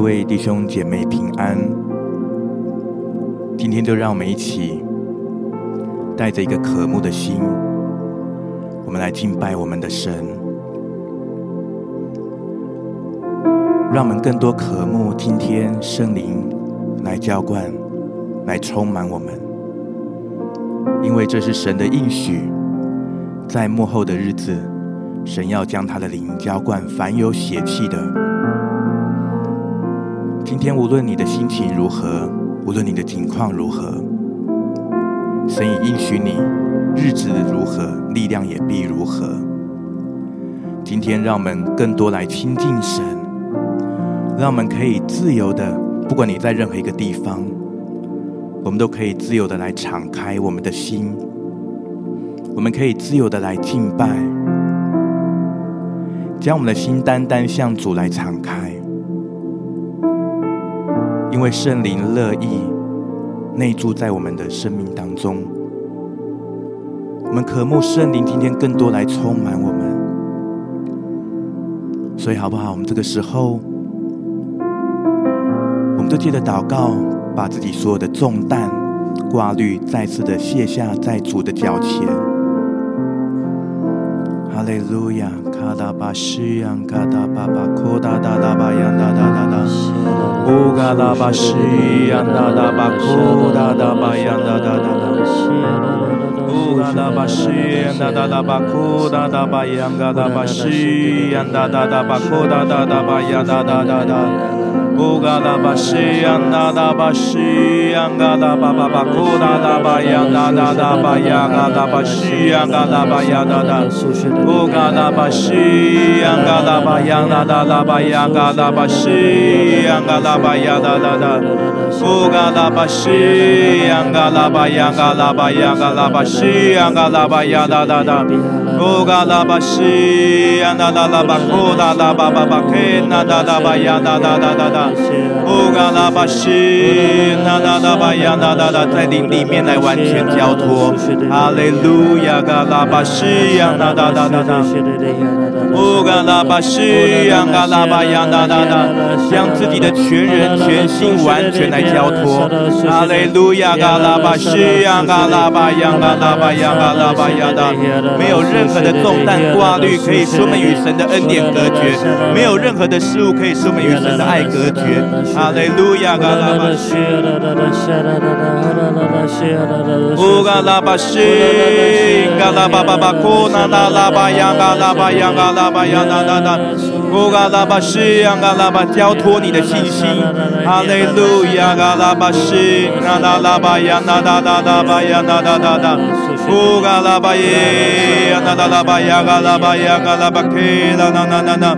各位弟兄姐妹平安。今天就让我们一起带着一个渴慕的心，我们来敬拜我们的神，让我们更多渴慕今天圣灵来浇灌、来充满我们，因为这是神的应许，在幕后的日子，神要将他的灵浇灌凡有血气的。今天无论你的心情如何，无论你的境况如何，神已应许你，日子如何，力量也必如何。今天让我们更多来亲近神，让我们可以自由的，不管你在任何一个地方，我们都可以自由的来敞开我们的心，我们可以自由的来敬拜，将我们的心单单向主来敞开。因为圣灵乐意内住在我们的生命当中，我们渴慕圣灵今天更多来充满我们，所以好不好？我们这个时候，我们都记得祷告，把自己所有的重担、挂虑再次的卸下在主的脚前。哈利路亚，卡达巴西扬，卡达巴巴，库达达达巴扬，达达达达，乌嘎拉巴西扬，达达巴，库达达巴扬，达达达达，乌嘎拉巴西扬，达达达巴，库达达巴扬，嘎达巴西扬，达达达巴，库达达达巴扬，达达达达。乌嘎拉巴西扬达达巴西扬嘎达巴巴巴库达达巴扬达达达巴扬嘎达巴西扬嘎达巴扬达达乌嘎拉巴西扬嘎达巴扬达达巴扬嘎达巴西扬嘎达巴扬达达乌嘎拉巴西扬嘎达巴扬嘎达巴扬嘎达巴西扬嘎达巴扬达达乌嘎拉巴西扬达达巴库达达巴巴巴肯达达巴扬达达达达。乌嘎拉巴西，那那那巴呀，那那那在灵里面来完全交托。哈利路亚，嘎拉巴西呀，那那那那那。乌嘎拉巴西呀，嘎拉巴呀，那那那，将自己的全人全心完全来交托。哈利路亚，嘎拉巴西呀，嘎拉巴呀，嘎拉巴呀，嘎拉巴呀的，没有任何的重担挂虑可以使我们与神的恩典隔绝，没有任何的事物可以使我们与神的爱隔绝。哈利路亚，嘎拉巴西，乌嘎拉巴西，嘎拉巴巴巴库那拉拉巴呀，嘎拉巴呀，嘎拉巴呀，那那那，乌嘎拉巴西，嘎拉巴交托你的信心。哈利路亚，嘎拉巴西，那那拉巴扬，那那那拉巴扬，那那那那，乌嘎拉巴耶，那那拉巴扬，嘎拉巴扬，嘎拉巴克，那那那那那。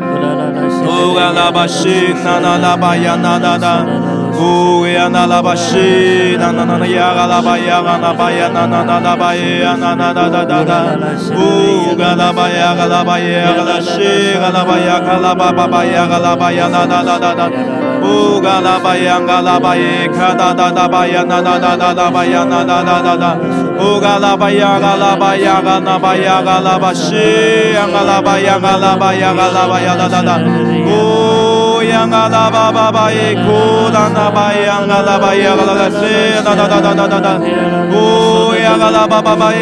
乌嘎拉巴西，那那拉巴呀，那那那，乌呀那拉巴西，那那那那呀嘎拉巴呀，嘎拉巴呀，那那那拉巴呀，那那那那那那，乌嘎拉巴呀，嘎拉巴呀，嘎拉西，嘎拉巴呀，嘎拉巴巴巴呀，嘎拉巴呀，那那那那那，乌嘎拉巴呀，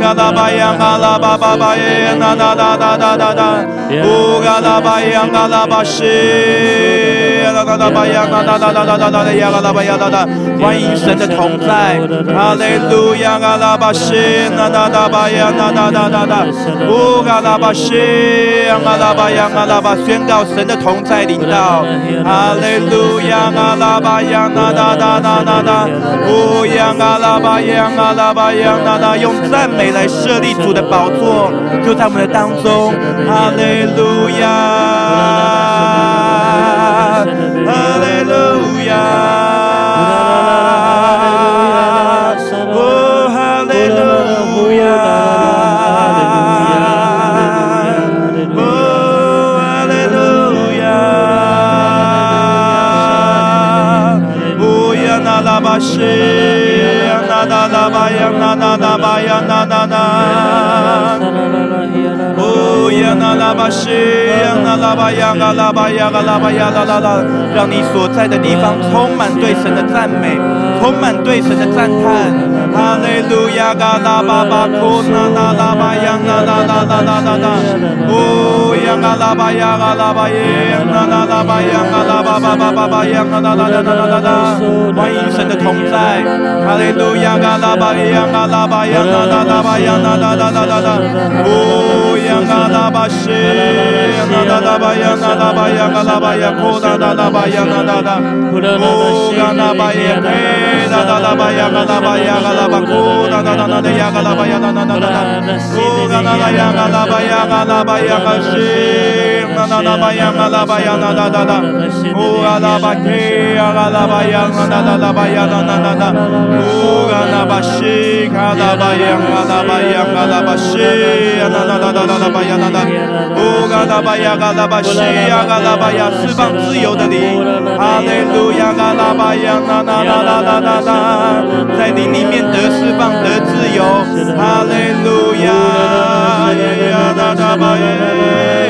嘎拉巴耶，卡达达达巴呀，那那那那拉巴呀，那那那那那，乌嘎拉巴呀，嘎拉巴呀，嘎拉巴呀，嘎拉巴西，嘎拉巴呀，嘎拉巴呀，嘎拉巴呀，那那那。乌央嘎拉巴巴巴耶，库达那巴央嘎拉巴呀嘎拉西，哒哒哒哒哒哒哒。乌央嘎拉巴巴巴耶，嘎拉巴央嘎拉巴巴巴耶，哒哒哒哒哒哒哒。乌嘎拉巴央嘎拉巴西，哒哒哒巴央哒哒哒哒哒哒呀嘎拉巴呀哒哒。欢迎神的同在，哈利路亚嘎拉巴西，哒哒哒巴央哒哒哒哒哒。乌嘎拉巴西，嘎拉巴宣。到神的同在领到，哈利路亚，阿拉巴亚，那那那那那那，乌央阿拉巴亚，阿拉巴，用赞美来设立主的宝座，就在我们的当中，哈利路亚，拉巴呀，那拉巴呀，那拉巴呀，啦啦啦，让你所在的地方充满对神的赞美，充满对神的赞叹。哈利路亚，嘎拉巴巴库，那那拉巴呀，那那那那那那那，哦呀，嘎拉巴呀，嘎拉巴耶，那那拉巴呀，嘎拉巴巴巴巴巴呀，那那那那那那那，欢迎神的同在。哈利路亚，嘎拉巴呀，嘎拉巴呀，那那拉巴呀，那那那那那那，哦呀，嘎拉巴西，那那巴呀，那拉巴呀，嘎拉巴呀，库那那拉巴呀，那那那，哦嘎拉巴，呀，嘎拉巴呀，嘎拉巴库那那那那的呀，嘎拉巴呀，那那那那那，哦嘎拉巴呀，嘎拉巴呀，嘎拉巴呀，嘎西，那巴呀，嘎拉巴呀，那，巴呀，嘎，那巴，西，嘎拉巴呀，嘎拉巴呀，嘎拉巴西，那那那那那巴呀，那那，哦嘎拉巴呀，嘎拉巴西呀，嘎拉巴呀，释放自由的灵，哈利路亚，嘎拉巴呀，那那那那那那那，在灵里面得释放得自由，哈利路亚，呀呀那那巴耶。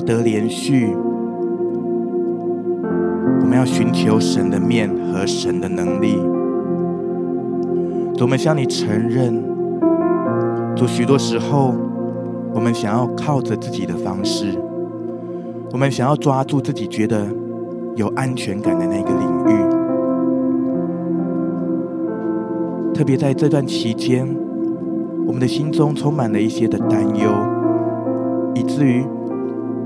要得连续，我们要寻求神的面和神的能力。主，我们向你承认。主，许多时候，我们想要靠着自己的方式，我们想要抓住自己觉得有安全感的那个领域。特别在这段期间，我们的心中充满了一些的担忧，以至于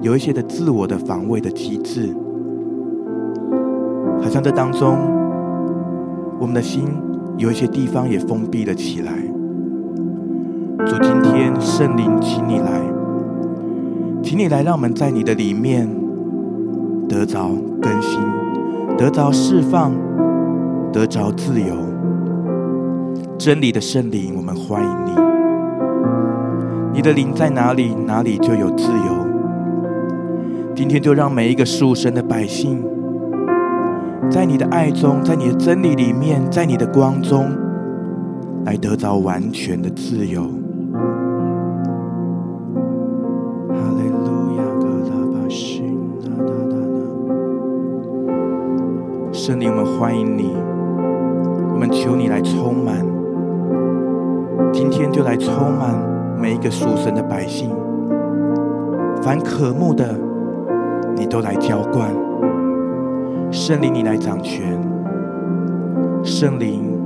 有一些的自我的防卫的机制，好像这当中，我们的心有一些地方也封闭了起来。主，今天圣灵，请你来，请你来，让我们在你的里面得着更新，得着释放，得着自由。真理的圣灵，我们欢迎你。你的灵在哪里，哪里就有自由。今天就让每一个属神的百姓，在你的爱中，在你的真理里面，在你的光中，来得到完全的自由。圣灵，我们欢迎你，我们求你来充满，今天就来充满每一个属神的百姓，凡渴慕的，都来浇灌。圣灵，你来掌权。圣灵，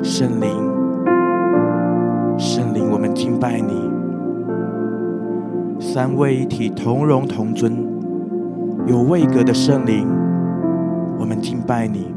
圣灵，圣灵，我们敬拜你。三位一体，同荣同尊，有位格的圣灵，我们敬拜你。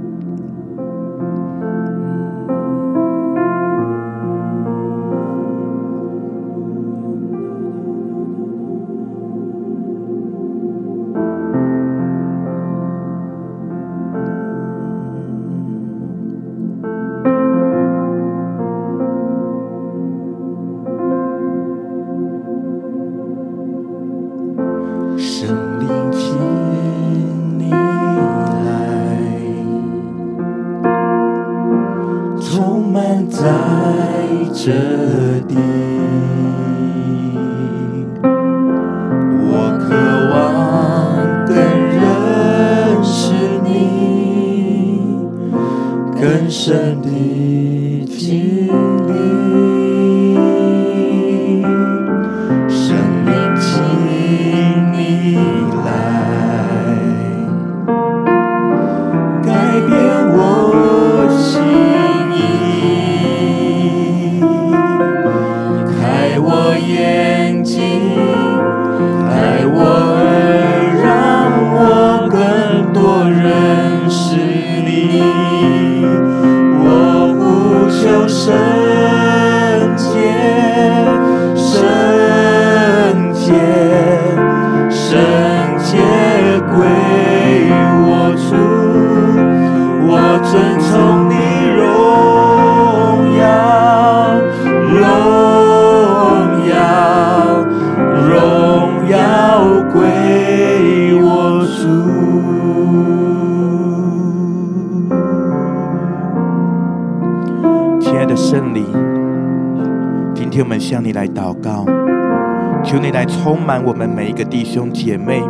个弟兄姐妹，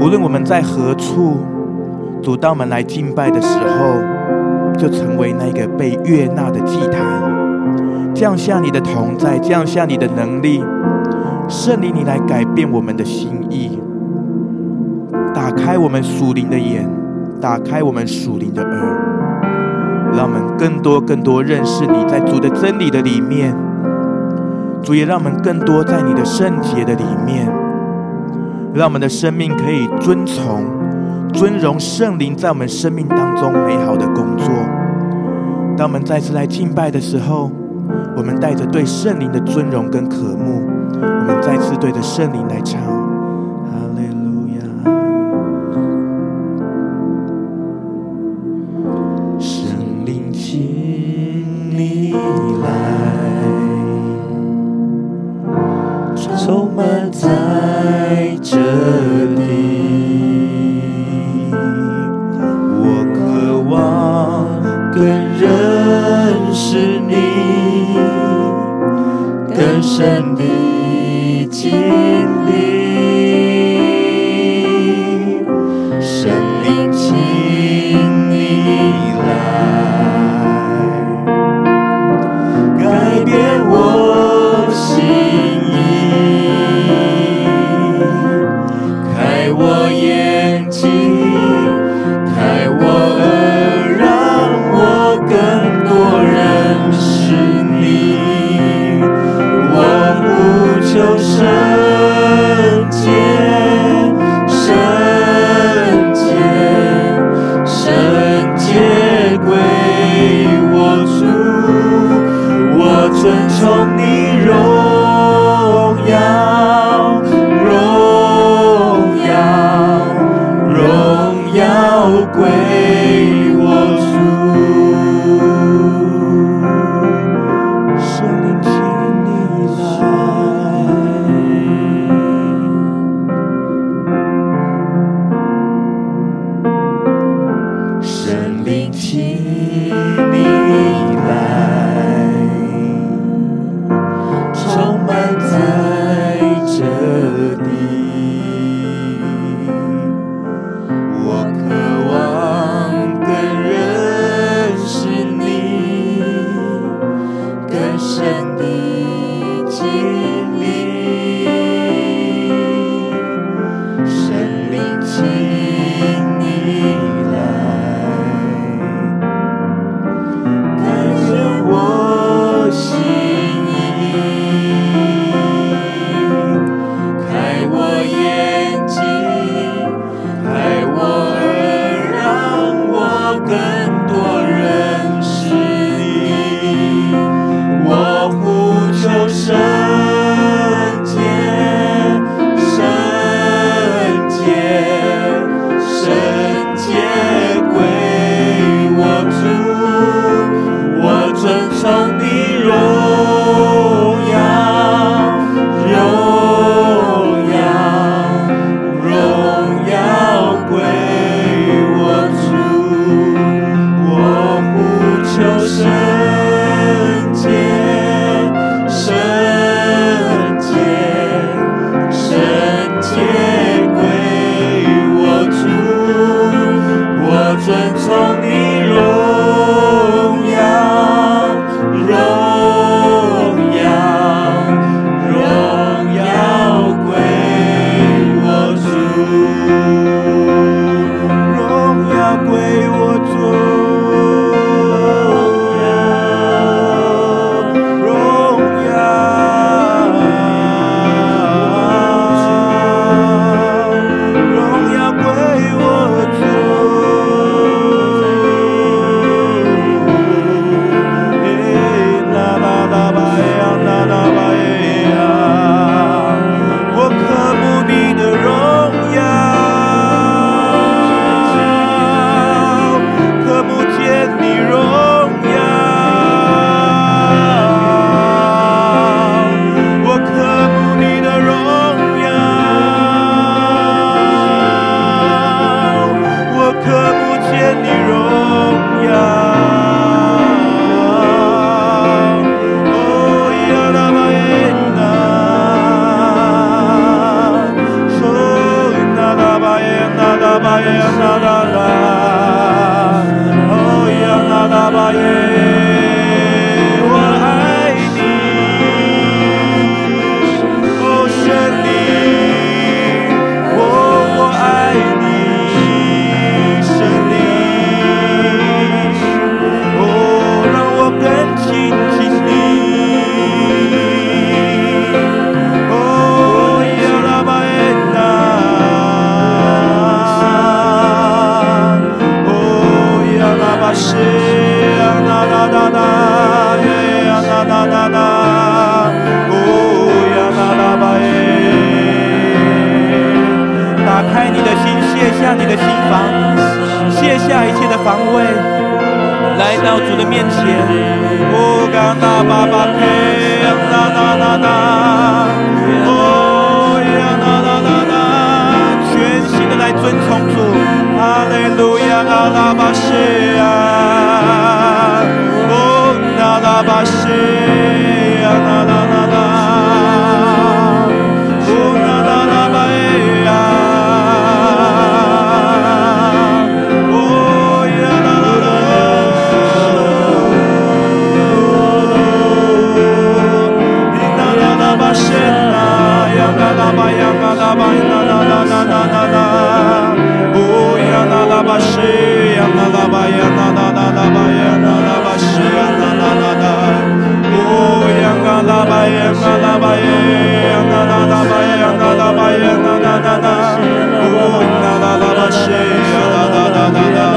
无论我们在何处，主当我们来敬拜的时候，就成为那个被悦纳的祭坛，降下你的同在，降下你的能力，圣灵你来改变我们的心意，打开我们属灵的眼，打开我们属灵的耳，让我们更多更多认识你在主的真理的里面。主也让我们更多在你的圣洁的里面，让我们的生命可以遵从、尊荣圣灵在我们生命当中美好的工作。当我们再次来敬拜的时候，我们带着对圣灵的尊荣跟渴慕，我们再次对着圣灵来唱。开你的心，卸下你的心房，卸下一切的防卫，来到主的面前。哦，嘎那巴巴呀，那那那那，哦呀那那那那，全心的来遵从主。哈利路亚，阿拉巴西啊，哦，那拉巴西啊，那那。лабайна на на на на на на Уя на лабаши, я на лабая на на на лабая на лабаши, я на на на на Уя на лабая на лабая на на лабая на лабая на на на на Уя на лабаши, я на на на на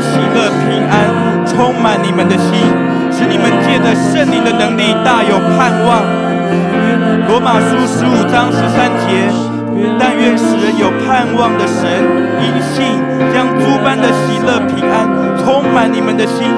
喜乐平安充满你们的心，使你们借着圣灵的能力大有盼望。罗马书十五章十三节，但愿使人有盼望的神应信，将诸般的喜乐平安充满你们的心。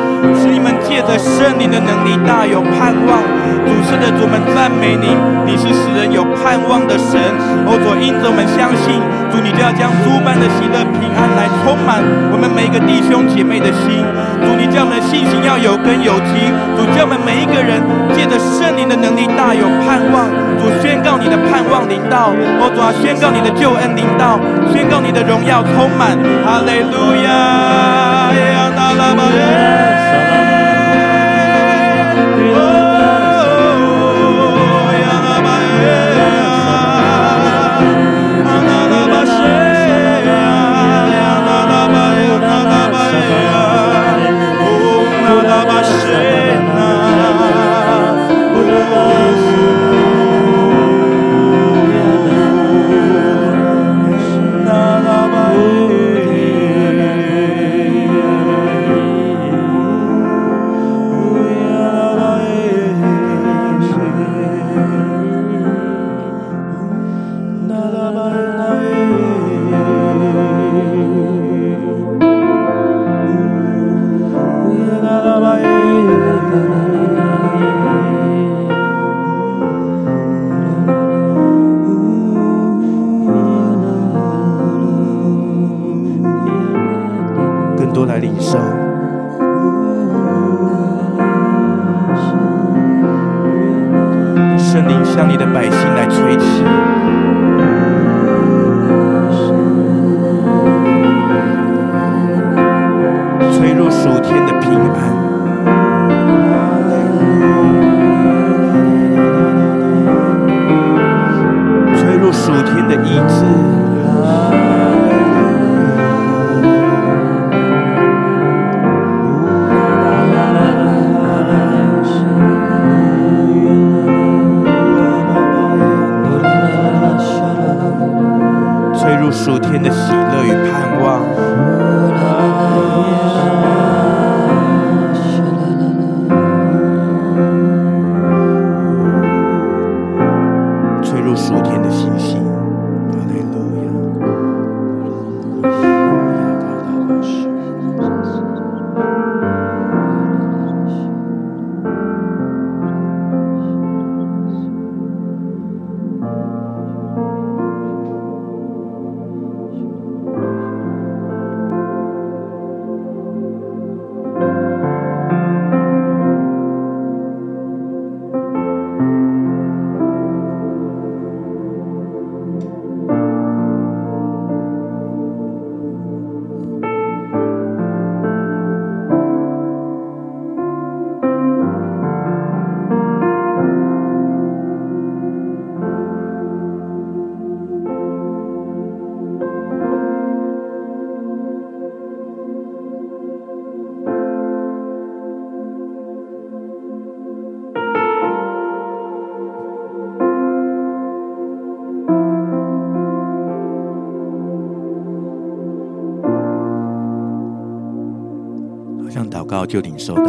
圣灵的能力大有盼望。主是的主们赞美你，你是使人有盼望的神。哦，主因着我们相信，主你就要将诸般的喜乐平安来充满我们每一个弟兄姐妹的心。主你叫我们的信心要有根有基。主叫我们每一个人借着圣灵的能力大有盼望。主宣告你的盼望领到，哦主宣告你的救恩领到，宣告你的荣耀充满。哈利路亚，耶和。Baba 就领受到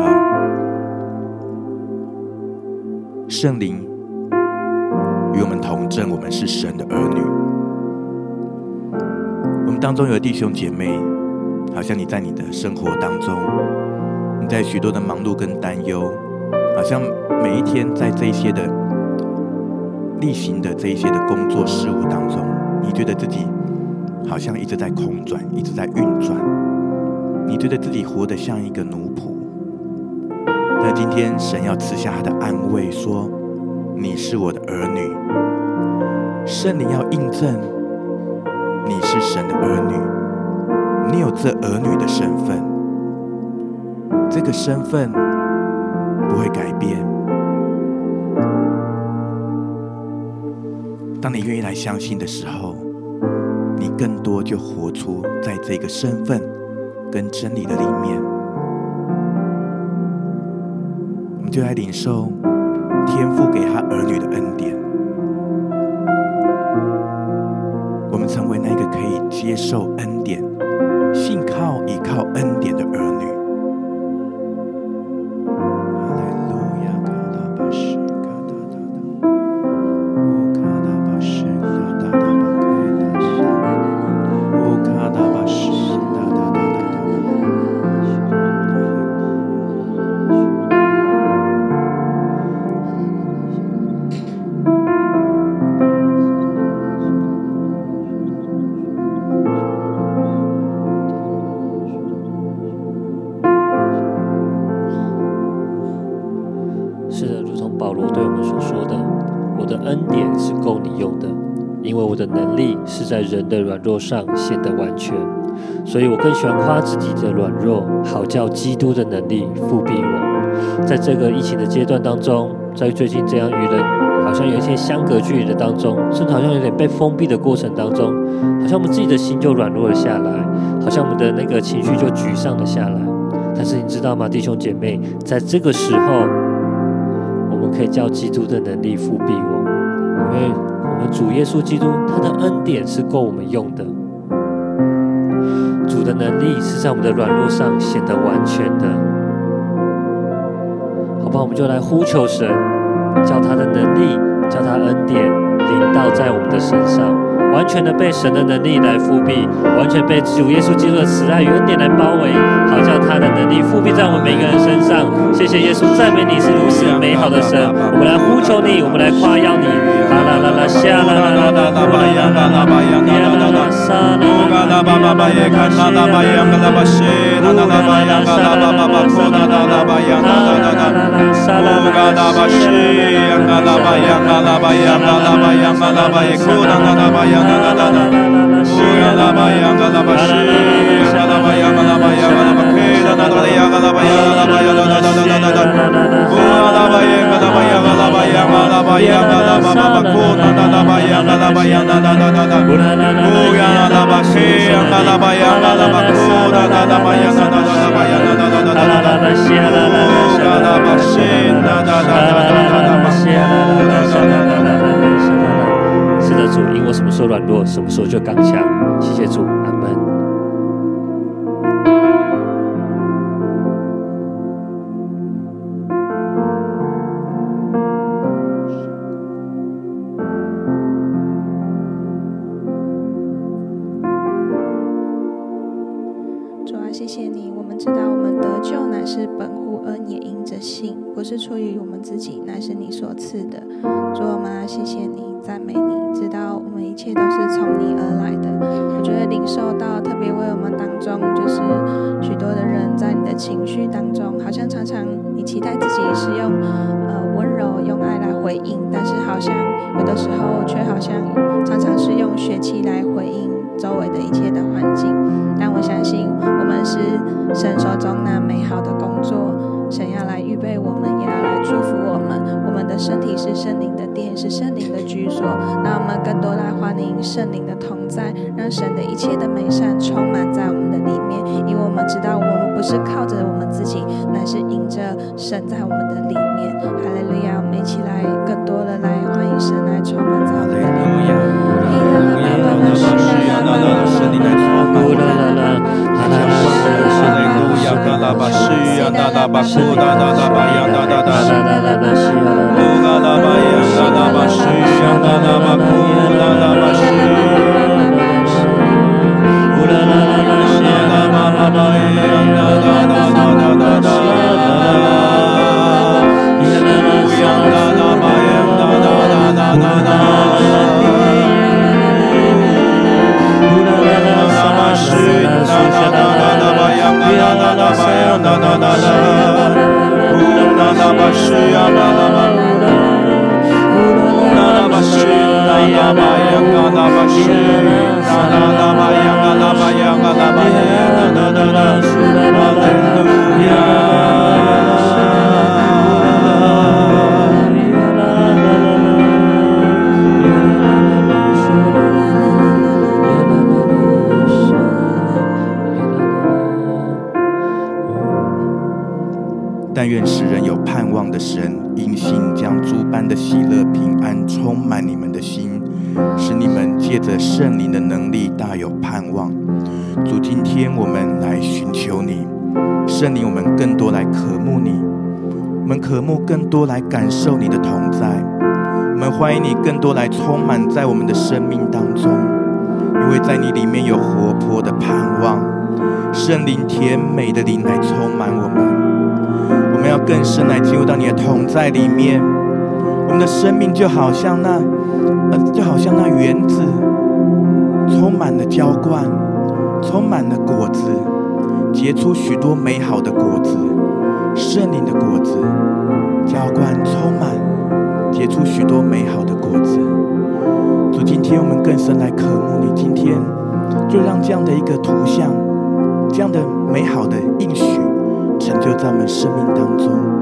圣灵与我们同证，我们是神的儿女。我们当中有弟兄姐妹，好像你在你的生活当中，你在许多的忙碌跟担忧，好像每一天在这些的例行的这一些的工作事务当中，你觉得自己好像一直在空转，一直在运转。你觉得自己活得像一个奴仆，那今天神要赐下他的安慰，说：“你是我的儿女。”圣灵要印证你是神的儿女，你有这儿女的身份，这个身份不会改变。当你愿意来相信的时候，你更多就活出在这个身份。跟真理的里面，就来领受天父给他儿女的恩典。我们成为那个可以接受弱上显得完全，所以我更喜欢夸自己的软弱，好叫基督的能力复辟我。在这个疫情的阶段当中，在最近这样与人好像有一些相隔距离的当中，甚至好像有点被封闭的过程当中，好像我们自己的心就软弱了下来，好像我们的那个情绪就沮丧了下来。但是你知道吗，弟兄姐妹，在这个时候，我们可以叫基督的能力复辟我，因为。主耶稣基督，他的恩典是够我们用的。主的能力是在我们的软弱上显得完全的，好吧？我们就来呼求神，叫他的能力，叫他恩典临到在我们的身上，完全的被神的能力来覆庇，完全被主耶稣基督的慈爱与恩典来包围，好叫他的能力覆庇在我们每个人身上。谢谢耶稣，赞美你是如此美好的神，我们来呼求你，我们来夸耀你。啦啦啦啦，下啦啦啦啦，啦啦啦啦啦，呀啦啦沙啦啦啦，巴巴巴耶卡啦啦巴呀啦啦巴西，啦啦啦巴呀啦啦巴巴巴库啦啦啦巴呀啦啦啦啦，沙啦啦巴西呀啦啦巴呀啦啦巴呀啦啦巴呀啦啦巴耶库啦啦啦巴呀啦啦啦啦，乌呀啦巴呀啦啦巴西呀啦巴呀啦啦巴呀啦啦巴克啦啦啦呀是的，主，因我什么时候软弱，什么时候就刚强。谢谢主，阿门。谢谢你，我们知道我们得救乃是本乎恩，也因着信，不是出于我们自己，乃是你所赐的。主，我们啊，谢谢你，赞美你，知道我们一切都是从你而来的。我觉得领受到特别为我们当中，就是许多的人在你的情绪当中，好像常常你期待自己是用呃温柔、用爱来回应，但是好像有的时候却好像常常是用血气来回应周围的一切的环境。但我相信。我们是神手中那美好的工作，神要来预备我们，也要来祝福我们。我们的身体是圣灵的殿，是圣灵的居所。那我们更多来欢迎圣灵的同在，让神的一切的美善充满在我们的里面。因为我们知道，我们不是靠着我们自己，乃是迎着神在我们的里面。哈利路亚！我们一起来，更多的来欢迎神来充满在我们的里面。哈利路亚！就像那年匆促刻下永远一起那样美丽的谣言如果再看你一眼是否还会有感觉当年素面朝天要多纯洁就有多纯洁 na na na na Ooh na na ba shi ya na na ba Ooh na na ba shi na ya ba ya na na ba shi na na na ba ya na na ba ya na na ba ya na na na na Hallelujah 慕更多来感受你的同在，我们欢迎你更多来充满在我们的生命当中，因为在你里面有活泼的盼望，圣灵甜美的灵来充满我们。我们要更深来进入到你的同在里面，我们的生命就好像那，呃，就好像那园子，充满了浇灌，充满了果子，结出许多美好的果子，圣灵的果子，浇灌充满，结出许多美好的果子。主，今天我们更深来渴慕你，今天就让这样的一个图像，这样的美好的应许。成就在我们生命当中。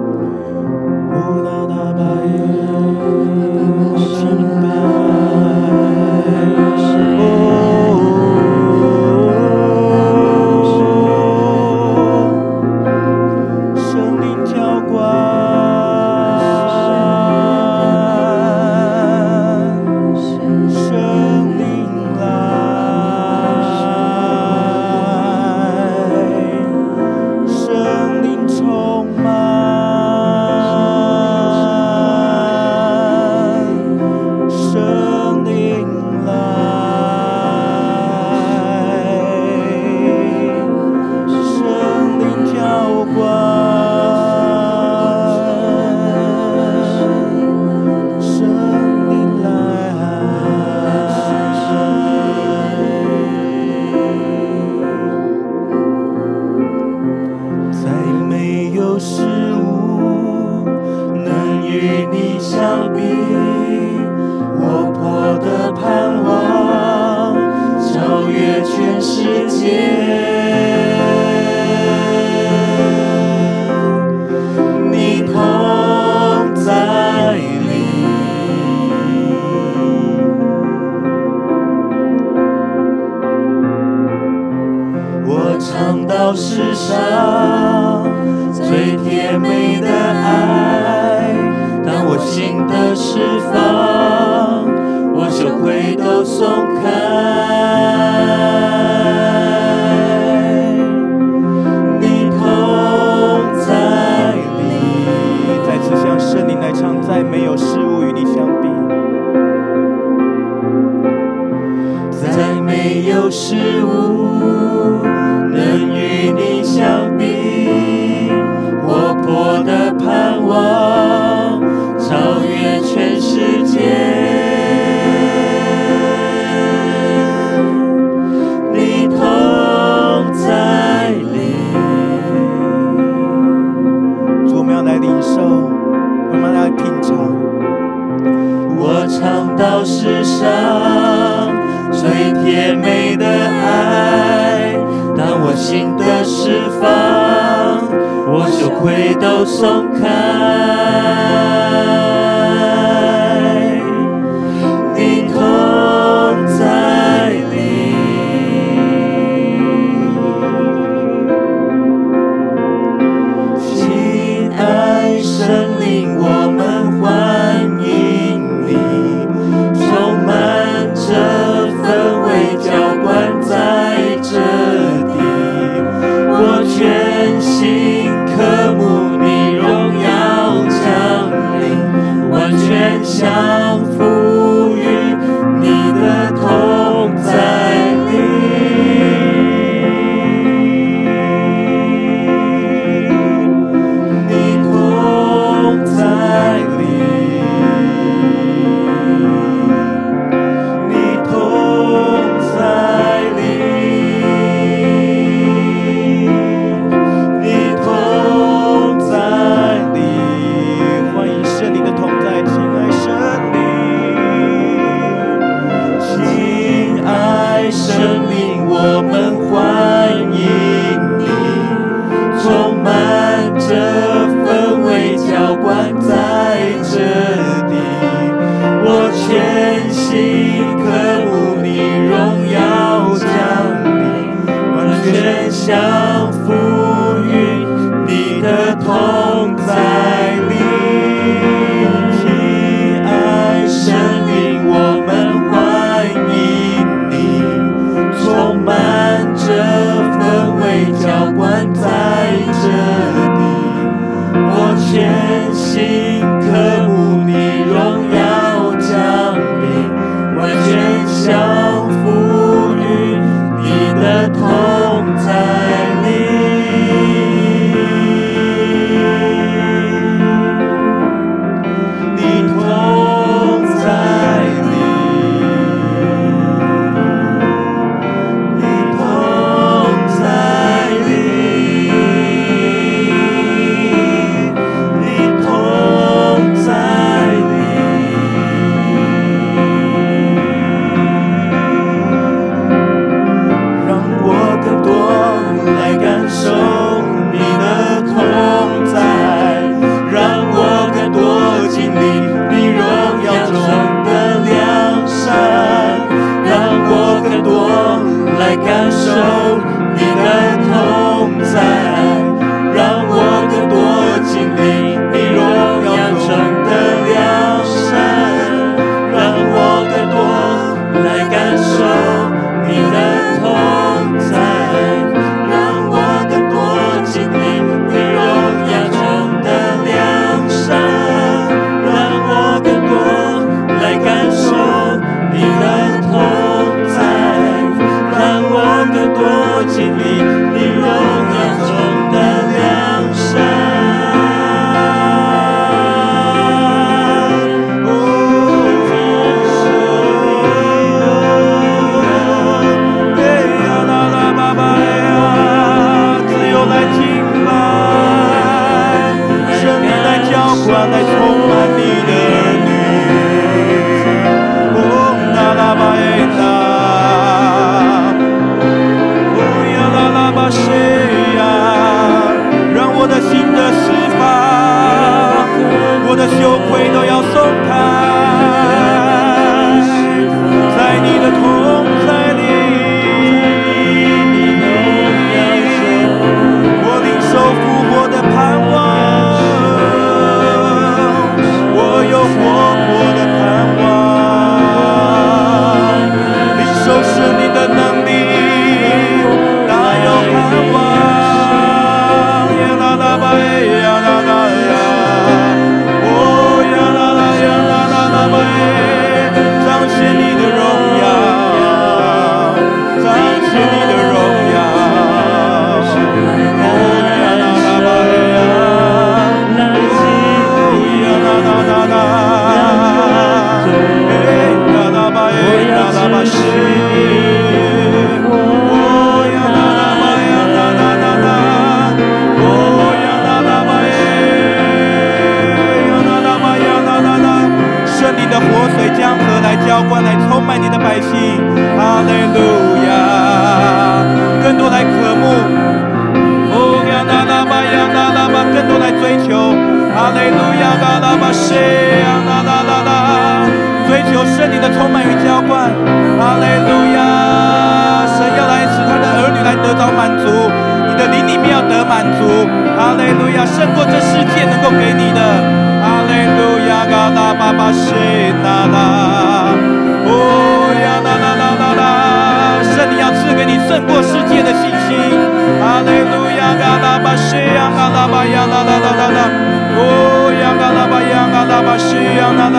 都松开。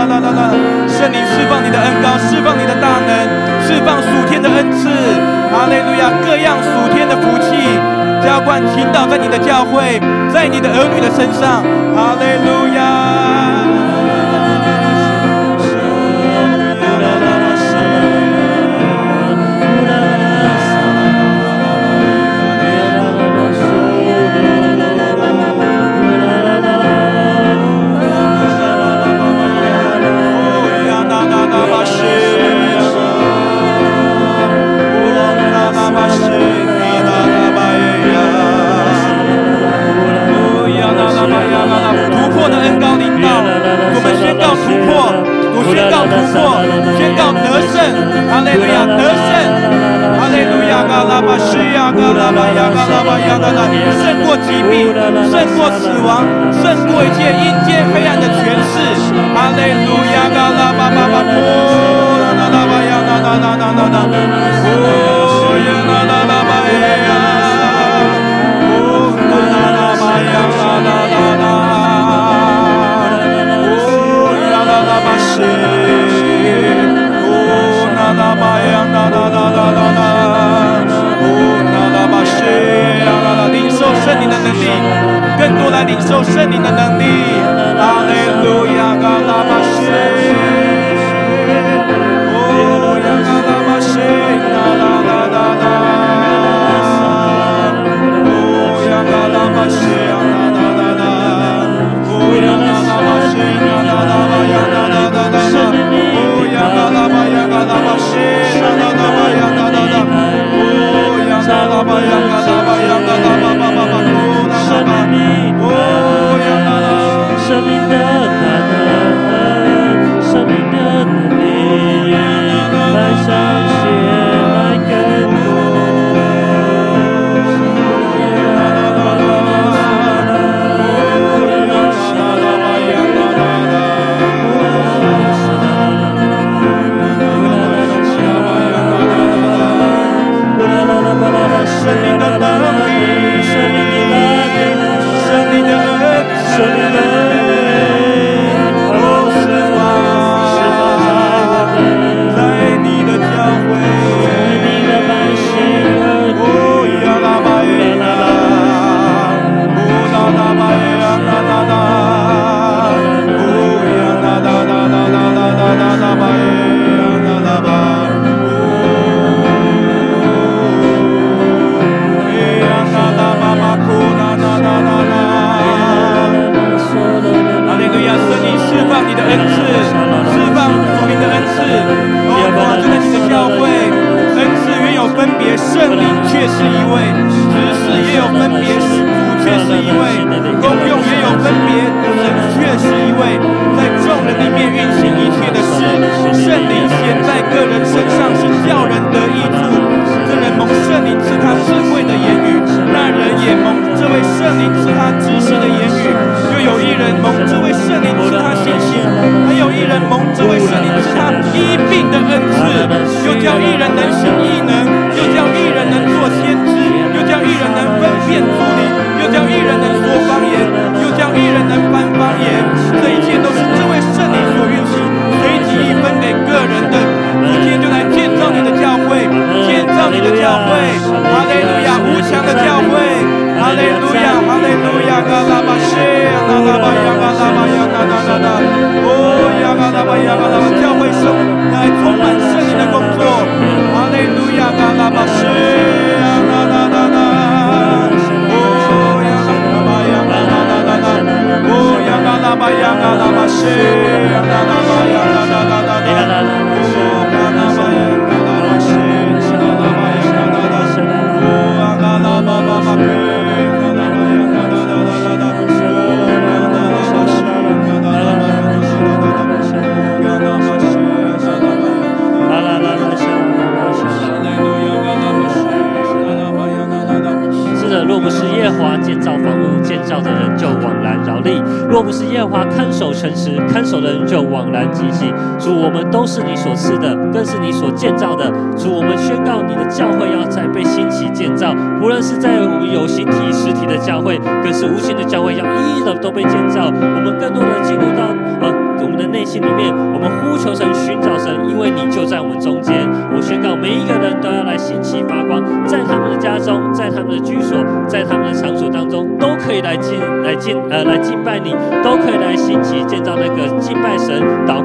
啦啦啦啦！圣灵释放你的恩膏，释放你的大能，释放属天的恩赐，哈雷路亚！各样属天的福气，浇灌倾倒在你的教会，在你的儿女的身上，哈利路亚！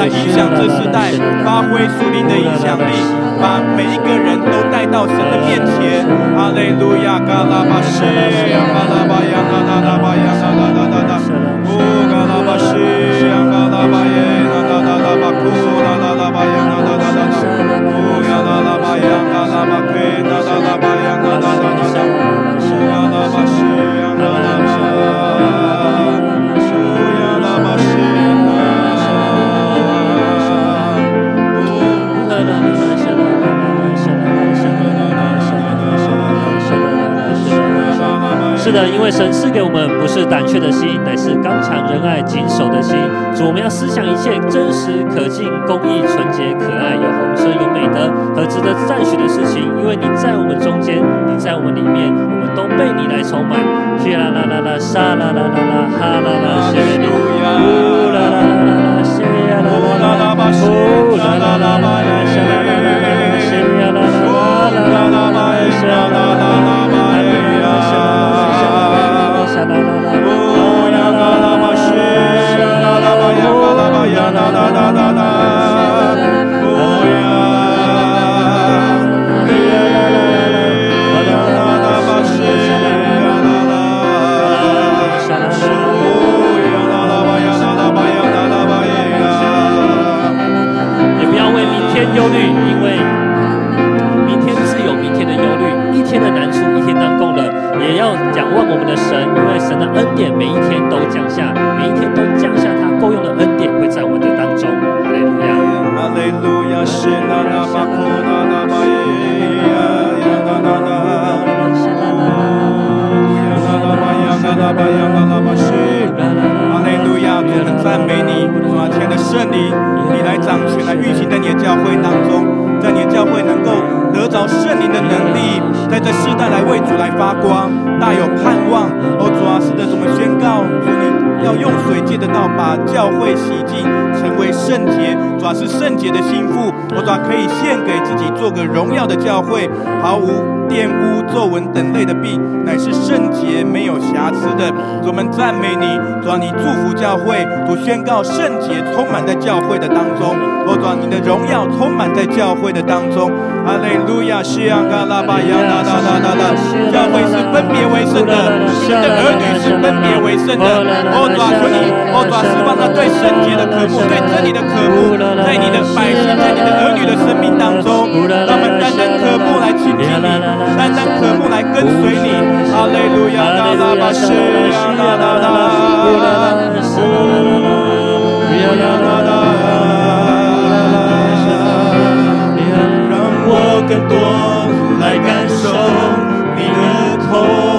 在影响这时代发挥属灵的影响力把每一个人都带到神的面前。阿雷路亚嘎拉巴西阿拉巴雅嘎拉巴拉巴嘎拉巴嘎拉巴嘎拉巴嘎拉巴耶嘎拉巴拉巴库拉拉拉巴耶嘎拉巴拉巴。库拉拉巴雅嘎拉巴那那那巴那那那那拉巴是是的，因为神赐给我们不是胆怯的心，乃是刚强仁爱谨守的心。主，我们要思想一切真实、可敬、公义、纯洁、可爱、有红色、有美德和值得赞许的事情，因为你在我们中间，你在我们里面，我们都被你来充满。啦啦啦啦啦，沙啦啦啦啦，哈啦啦，谢谢你。啦啦啦啦啦，谢啦啦啦啦啦，啦啦啦啦啦啦，啦啦啦啦啦。da da da. 在这世代来为主来发光，大有盼望。哦，主啊，是得我们宣告，主你要用水借的道把教会洗净，成为圣洁。主啊，是圣洁的心腹，我主啊，可以献给自己，做个荣耀的教会，毫无玷污、皱纹等类的病，乃是圣洁、没有瑕疵的。我们赞美你，主啊，你祝福教会，主宣告圣洁充满在教会的当中。我主啊，你的荣耀充满在教会的当中。哈利路亚，西安嘎拉巴扬呐呐呐呐呐，教会是分别为圣的，神的儿女是分别为圣的。我主啊，求你，我主啊，释放他对圣洁的渴慕，对真理的渴慕，在你的百姓，在你的儿女的生命当中，让我们单单渴慕来亲近你。单单渴慕来跟随你，哈利路亚，拉拉巴西，拉拉拉，乌拉拉，乌拉更多来感受你的痛。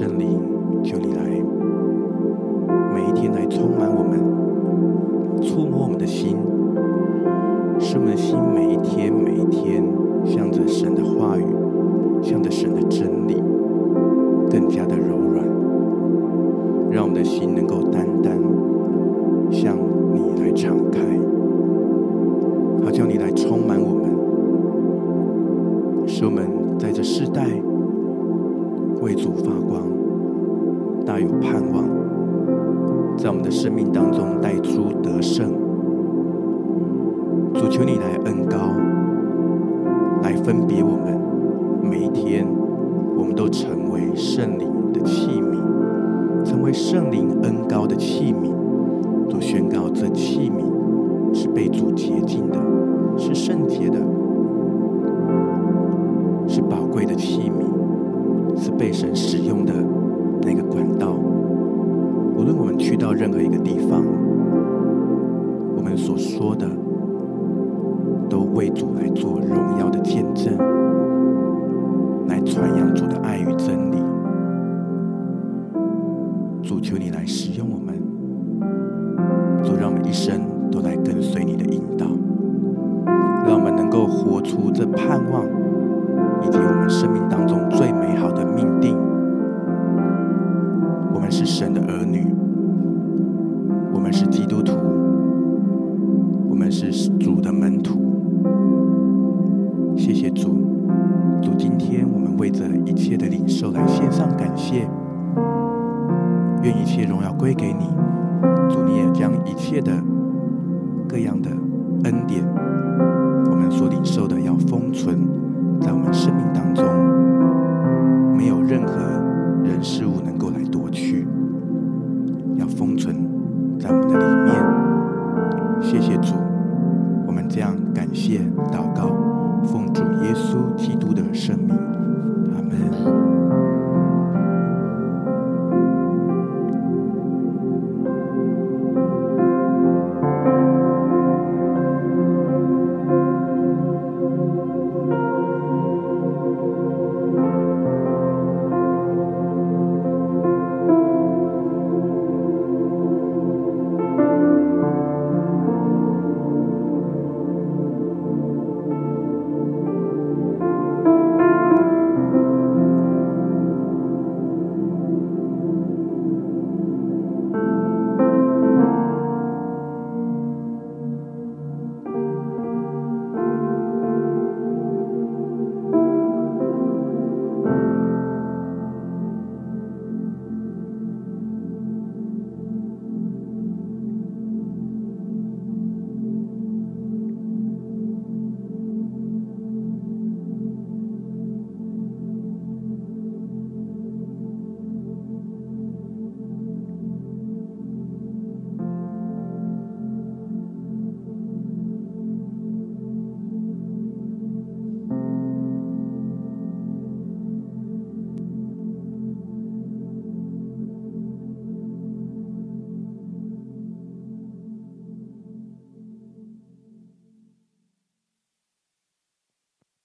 圣灵，求你来，每一天来充满我们，触摸我们的心，使我们的心每一天每一天。借的各样的恩典，我们所领受的要封存。